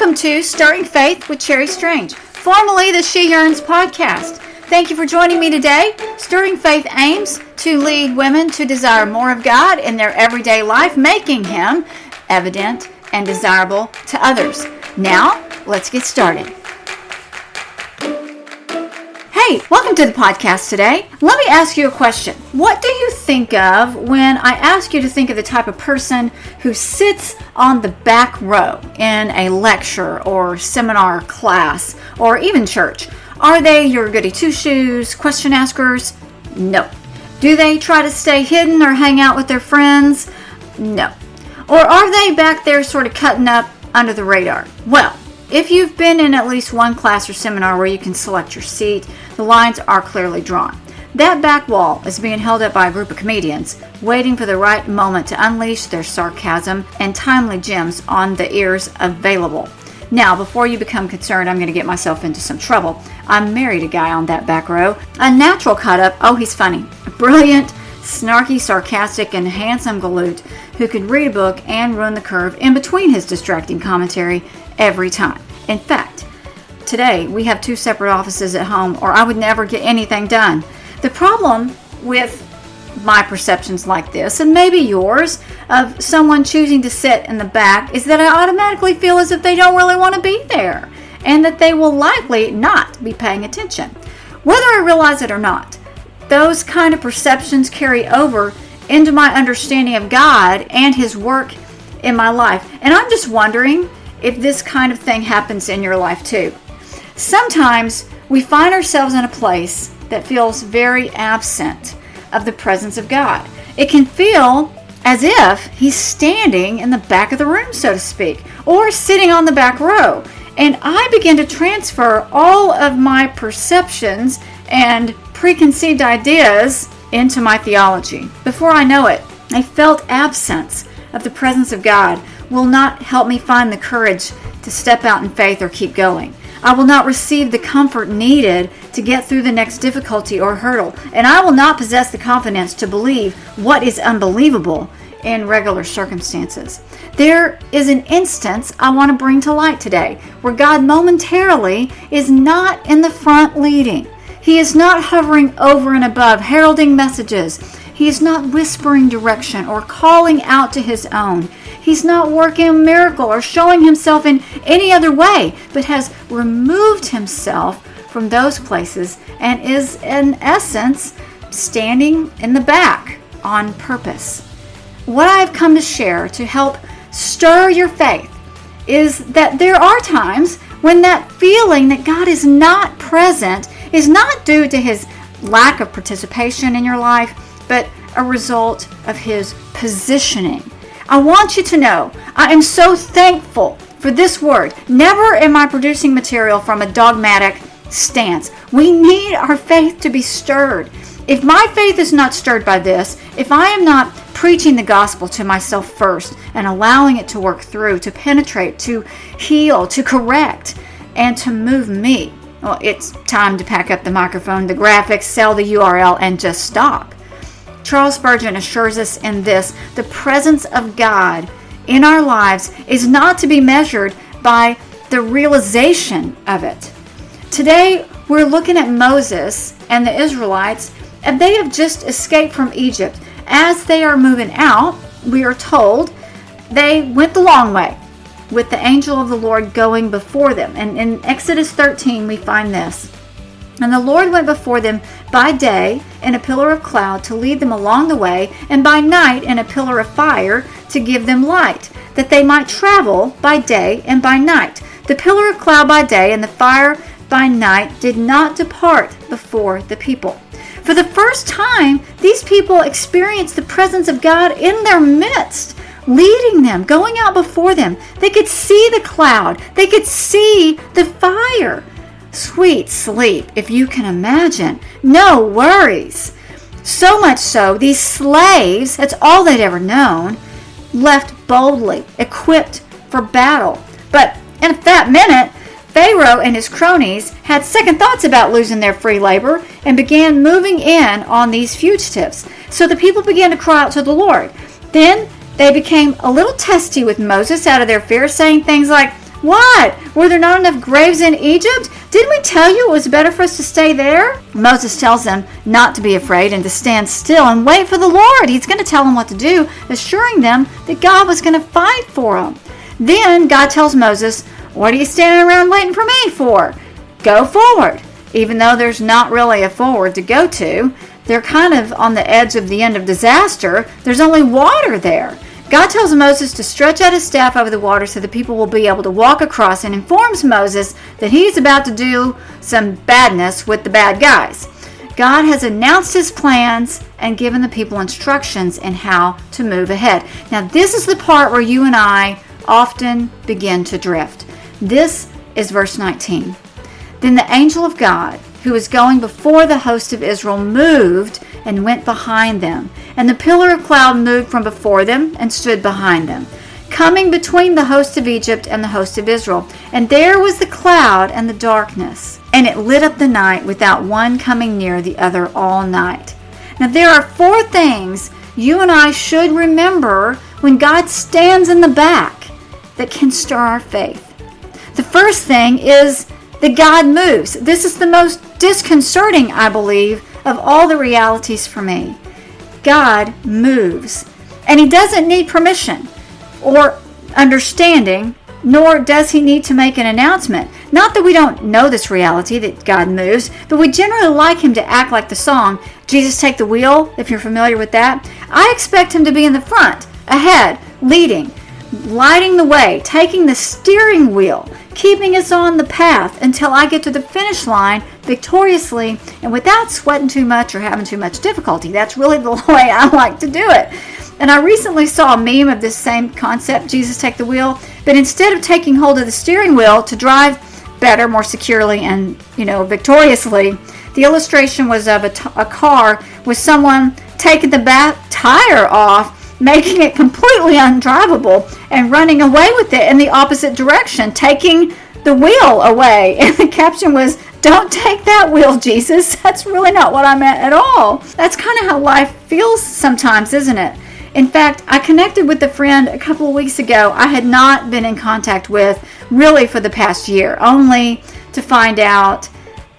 Welcome to Stirring Faith with Cheri Strange, formerly the She Yearns podcast. Thank you for joining me today. Stirring Faith aims to lead women to desire more of God in their everyday life, making Him evident and desirable to others. Now, let's get started. Hey, welcome to the podcast today. Let me ask you a question. What do you think of when I ask you to think of the type of person who sits on the back row in a lecture or seminar class or even church? Are they your goody two shoes, question askers? No. Do they try to stay hidden or hang out with their friends? No. Or are they back there sort of cutting up under the radar? Well, if you've been in at least one class or seminar where you can select your seat, the lines are clearly drawn. That back wall is being held up by a group of comedians, waiting for the right moment to unleash their sarcasm and timely gems on the ears available. Now, before you become concerned, I'm going to get myself into some trouble. I married a guy on that back row. A natural cut up. Oh, he's funny. Brilliant, snarky, sarcastic, and handsome galoot who could read a book and run the curve in between his distracting commentary every time. In fact, today we have two separate offices at home, or I would never get anything done. The problem with my perceptions like this, and maybe yours, of someone choosing to sit in the back is that I automatically feel as if they don't really want to be there and that they will likely not be paying attention. Whether I realize it or not, those kind of perceptions carry over into my understanding of God and His work in my life. And I'm just wondering if this kind of thing happens in your life too. Sometimes we find ourselves in a place that feels very absent of the presence of God. It can feel as if He's standing in the back of the room, so to speak, or sitting on the back row. And I begin to transfer all of my perceptions and preconceived ideas into my theology. Before I know it, a felt absence of the presence of God will not help me find the courage to step out in faith or keep going. I will not receive the comfort needed to get through the next difficulty or hurdle, and I will not possess the confidence to believe what is unbelievable in regular circumstances. There is an instance I want to bring to light today where God momentarily is not in the front leading. He is not hovering over and above, heralding messages. He is not whispering direction or calling out to his own. He's not working a miracle or showing himself in any other way, but has removed himself from those places and is, in essence, standing in the back on purpose. What I've come to share to help stir your faith is that there are times when that feeling that God is not present is not due to his lack of participation in your life, but a result of his positioning I want you to know I am so thankful for this word. Never am I producing material from a dogmatic stance. We need our faith to be stirred. If my faith is not stirred by this, if I am not preaching the gospel to myself first and allowing it to work through, to penetrate, to heal, to correct, and to move me, well, it's time to pack up the microphone, the graphics, sell the URL, and just stop. Charles Spurgeon assures us in this the presence of God in our lives is not to be measured by the realization of it. Today, we're looking at Moses and the Israelites, and they have just escaped from Egypt. As they are moving out, we are told they went the long way with the angel of the Lord going before them. And in Exodus 13, we find this. And the Lord went before them by day in a pillar of cloud to lead them along the way, and by night in a pillar of fire to give them light, that they might travel by day and by night. The pillar of cloud by day and the fire by night did not depart before the people. For the first time, these people experienced the presence of God in their midst, leading them, going out before them. They could see the cloud, they could see the fire. Sweet sleep, if you can imagine. No worries. So much so, these slaves, that's all they'd ever known, left boldly, equipped for battle. But in that minute, Pharaoh and his cronies had second thoughts about losing their free labor and began moving in on these fugitives. So the people began to cry out to the Lord. Then they became a little testy with Moses out of their fear, saying things like, What? Were there not enough graves in Egypt? Didn't we tell you it was better for us to stay there? Moses tells them not to be afraid and to stand still and wait for the Lord. He's going to tell them what to do, assuring them that God was going to fight for them. Then God tells Moses, What are you standing around waiting for me for? Go forward. Even though there's not really a forward to go to, they're kind of on the edge of the end of disaster. There's only water there. God tells Moses to stretch out his staff over the water so the people will be able to walk across and informs Moses that he's about to do some badness with the bad guys. God has announced his plans and given the people instructions in how to move ahead. Now, this is the part where you and I often begin to drift. This is verse 19. Then the angel of God, who was going before the host of Israel, moved and went behind them. And the pillar of cloud moved from before them and stood behind them, coming between the host of Egypt and the host of Israel. And there was the cloud and the darkness, and it lit up the night without one coming near the other all night. Now, there are four things you and I should remember when God stands in the back that can stir our faith. The first thing is that God moves. This is the most disconcerting, I believe, of all the realities for me. God moves. And He doesn't need permission or understanding, nor does He need to make an announcement. Not that we don't know this reality that God moves, but we generally like Him to act like the song, Jesus Take the Wheel, if you're familiar with that. I expect Him to be in the front, ahead, leading, lighting the way, taking the steering wheel, keeping us on the path until I get to the finish line victoriously and without sweating too much or having too much difficulty. That's really the way I like to do it. And I recently saw a meme of this same concept, Jesus take the wheel, but instead of taking hold of the steering wheel to drive better, more securely, and you know victoriously, the illustration was of a, t- a car with someone taking the back tire off making it completely undrivable and running away with it in the opposite direction, taking the wheel away. And the caption was, Don't take that wheel, Jesus. That's really not what I meant at all. That's kind of how life feels sometimes, isn't it? In fact, I connected with a friend a couple of weeks ago I had not been in contact with really for the past year, only to find out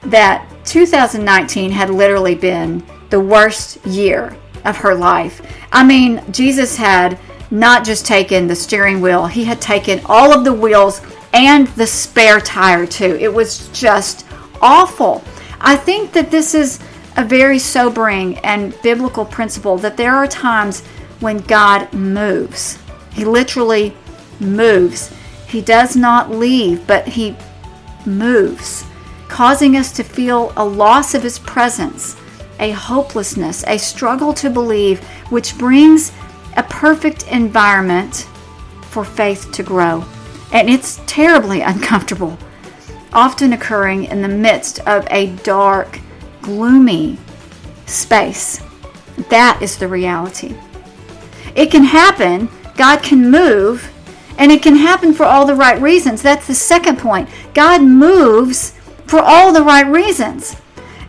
that 2019 had literally been the worst year of her life. I mean, Jesus had not just taken the steering wheel, he had taken all of the wheels and the spare tire too. It was just awful. I think that this is a very sobering and biblical principle that there are times when God moves. He literally moves. He does not leave, but he moves, causing us to feel a loss of his presence a hopelessness, a struggle to believe, which brings a perfect environment for faith to grow. And it's terribly uncomfortable, often occurring in the midst of a dark, gloomy space. That is the reality. It can happen, God can move, and it can happen for all the right reasons. That's the second point. God moves for all the right reasons.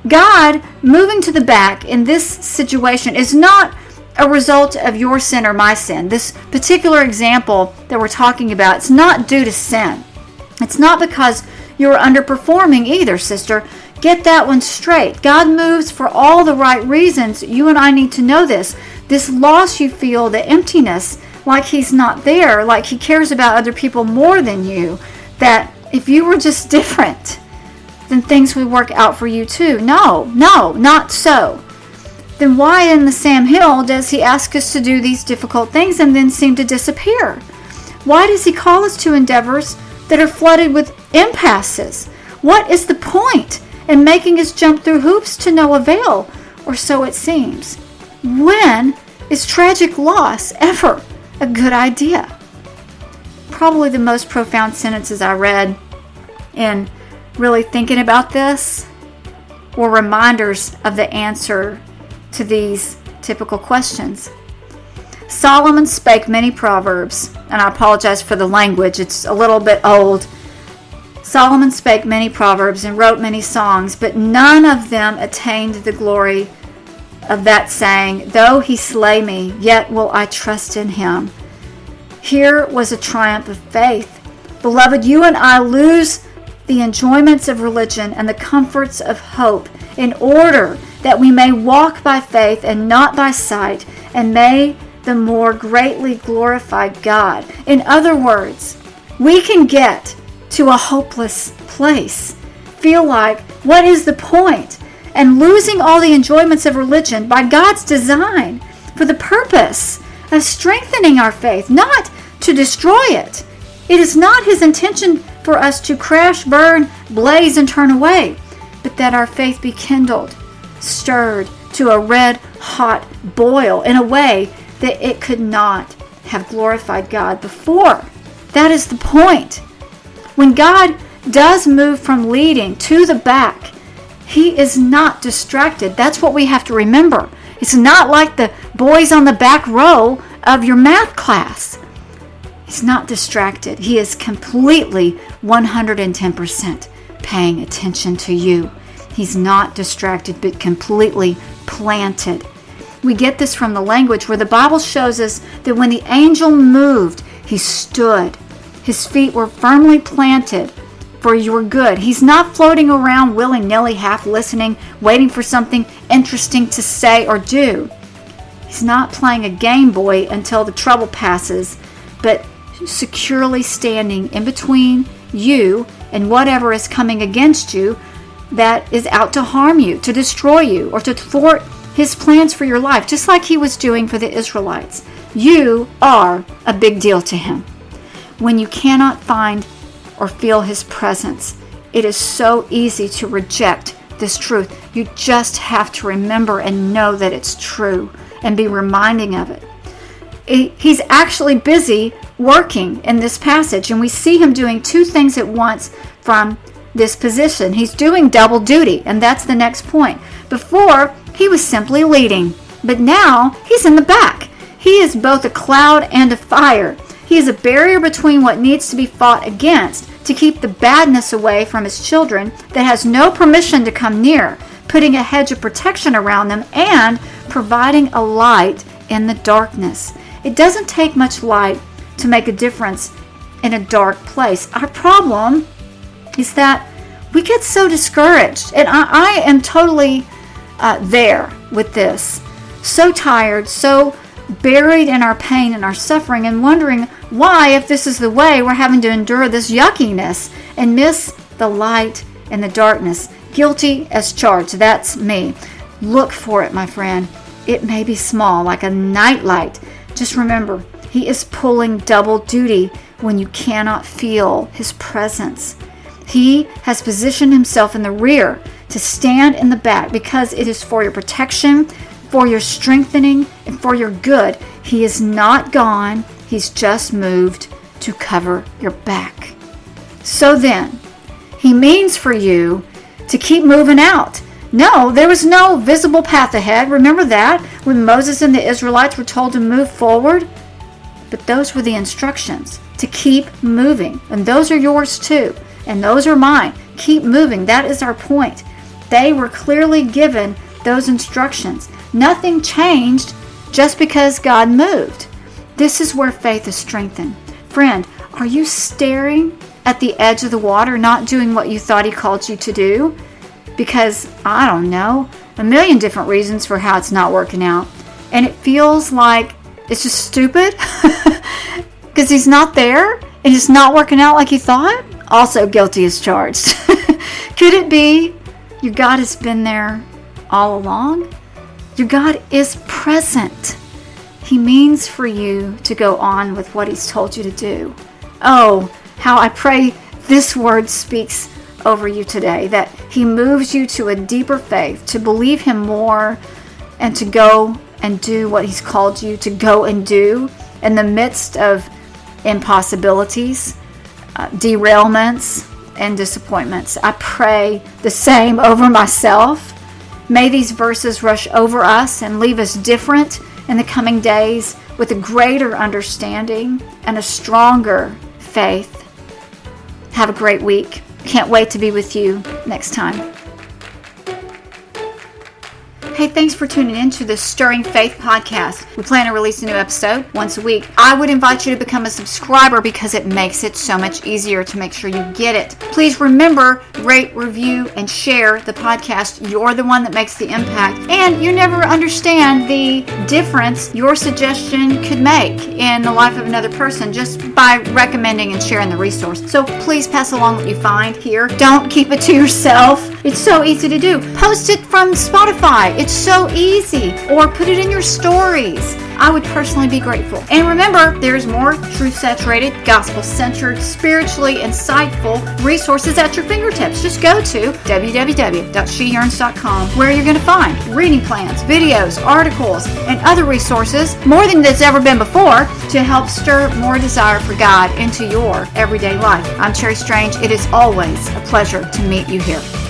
God moving to the back in this situation is not a result of your sin or my sin. This particular example that we're talking about, it's not due to sin. It's not because you're underperforming either, sister. Get that one straight. God moves for all the right reasons. You and I need to know this. This loss you feel, the emptiness, like He's not there, like He cares about other people more than you, that if you were just different, then things would work out for you too. No, no, not so. Then why in the Sam Hill does he ask us to do these difficult things and then seem to disappear? Why does he call us to endeavors that are flooded with impasses? What is the point in making us jump through hoops to no avail, or so it seems? When is tragic loss ever a good idea? Probably the most profound sentences I read in really thinking about this were reminders of the answer to these typical questions. Solomon spake many proverbs, and I apologize for the language, it's a little bit old. Solomon spake many proverbs and wrote many songs, but none of them attained the glory of that saying, Though he slay me, yet will I trust in him. Here was a triumph of faith Beloved, you and I lose the enjoyments of religion and the comforts of hope in order that we may walk by faith and not by sight, and may the more greatly glorify God. In other words, we can get to a hopeless place, feel like, what is the point? And losing all the enjoyments of religion by God's design for the purpose of strengthening our faith, not to destroy it. It is not His intention for us to crash, burn, blaze, and turn away, but that our faith be kindled, stirred to a red hot boil in a way that it could not have glorified God before. That is the point. When God does move from leading to the back, He is not distracted. That's what we have to remember. It's not like the boys on the back row of your math class. He's not distracted. He is completely 110% paying attention to you. He's not distracted, but completely planted. We get this from the language where the Bible shows us that when the angel moved, he stood. His feet were firmly planted for your good. He's not floating around willy nilly, half listening, waiting for something interesting to say or do. He's not playing a Game Boy until the trouble passes, but securely standing in between you and whatever is coming against you that is out to harm you, to destroy you, or to thwart his plans for your life, just like he was doing for the Israelites. You are a big deal to him. When you cannot find or feel his presence, it is so easy to reject this truth. You just have to remember and know that it's true and be reminding of it. He's actually busy working in this passage, and we see him doing two things at once from this position. He's doing double duty, and that's the next point. Before, he was simply leading, but now he's in the back. He is both a cloud and a fire. He is a barrier between what needs to be fought against to keep the badness away from his children that has no permission to come near, putting a hedge of protection around them and providing a light in the darkness. It doesn't take much light to make a difference in a dark place. Our problem is that we get so discouraged. And I, I am totally uh, there with this. So tired, so buried in our pain and our suffering, and wondering why, if this is the way, we're having to endure this yuckiness and miss the light and the darkness. Guilty as charged. That's me. Look for it, my friend. It may be small, like a nightlight. Just remember, He is pulling double duty when you cannot feel His presence. He has positioned himself in the rear to stand in the back because it is for your protection, for your strengthening, and for your good. He is not gone, he's just moved to cover your back. So then, he means for you to keep moving out. No, there was no visible path ahead. Remember that when Moses and the Israelites were told to move forward? But those were the instructions to keep moving, and those are yours too and those are mine. Keep moving. That is our point. They were clearly given those instructions. Nothing changed just because God moved. This is where faith is strengthened. Friend, are you staring at the edge of the water, not doing what you thought He called you to do? Because, I don't know, a million different reasons for how it's not working out. And it feels like it's just stupid because He's not there and it's not working out like you thought? also guilty as charged. Could it be your God has been there all along? Your God is present. He means for you to go on with what He's told you to do. Oh, how I pray this word speaks over you today that He moves you to a deeper faith, to believe Him more, and to go and do what He's called you to go and do in the midst of impossibilities uh, derailments and disappointments. I pray the same over myself. May these verses rush over us and leave us different in the coming days with a greater understanding and a stronger faith. Have a great week. Can't wait to be with you next time. Hey, thanks for tuning in to the Stirring Faith podcast. We plan to release a new episode once a week. I would invite you to become a subscriber because it makes it so much easier to make sure you get it. Please remember, rate, review, and share the podcast. You're the one that makes the impact, and you never understand the difference your suggestion could make in the life of another person just by recommending and sharing the resource. So please pass along what you find here. Don't keep it to yourself. It's so easy to do. Post it from Spotify. It's so easy. Or put it in your stories. I would personally be grateful. And remember, there's more truth saturated, gospel centered, spiritually insightful resources at your fingertips. Just go to www.sheyearns.com where you're going to find reading plans, videos, articles, and other resources, more than there's ever been before, to help stir more desire for God into your everyday life. I'm Cheri Strange. It is always a pleasure to meet you here.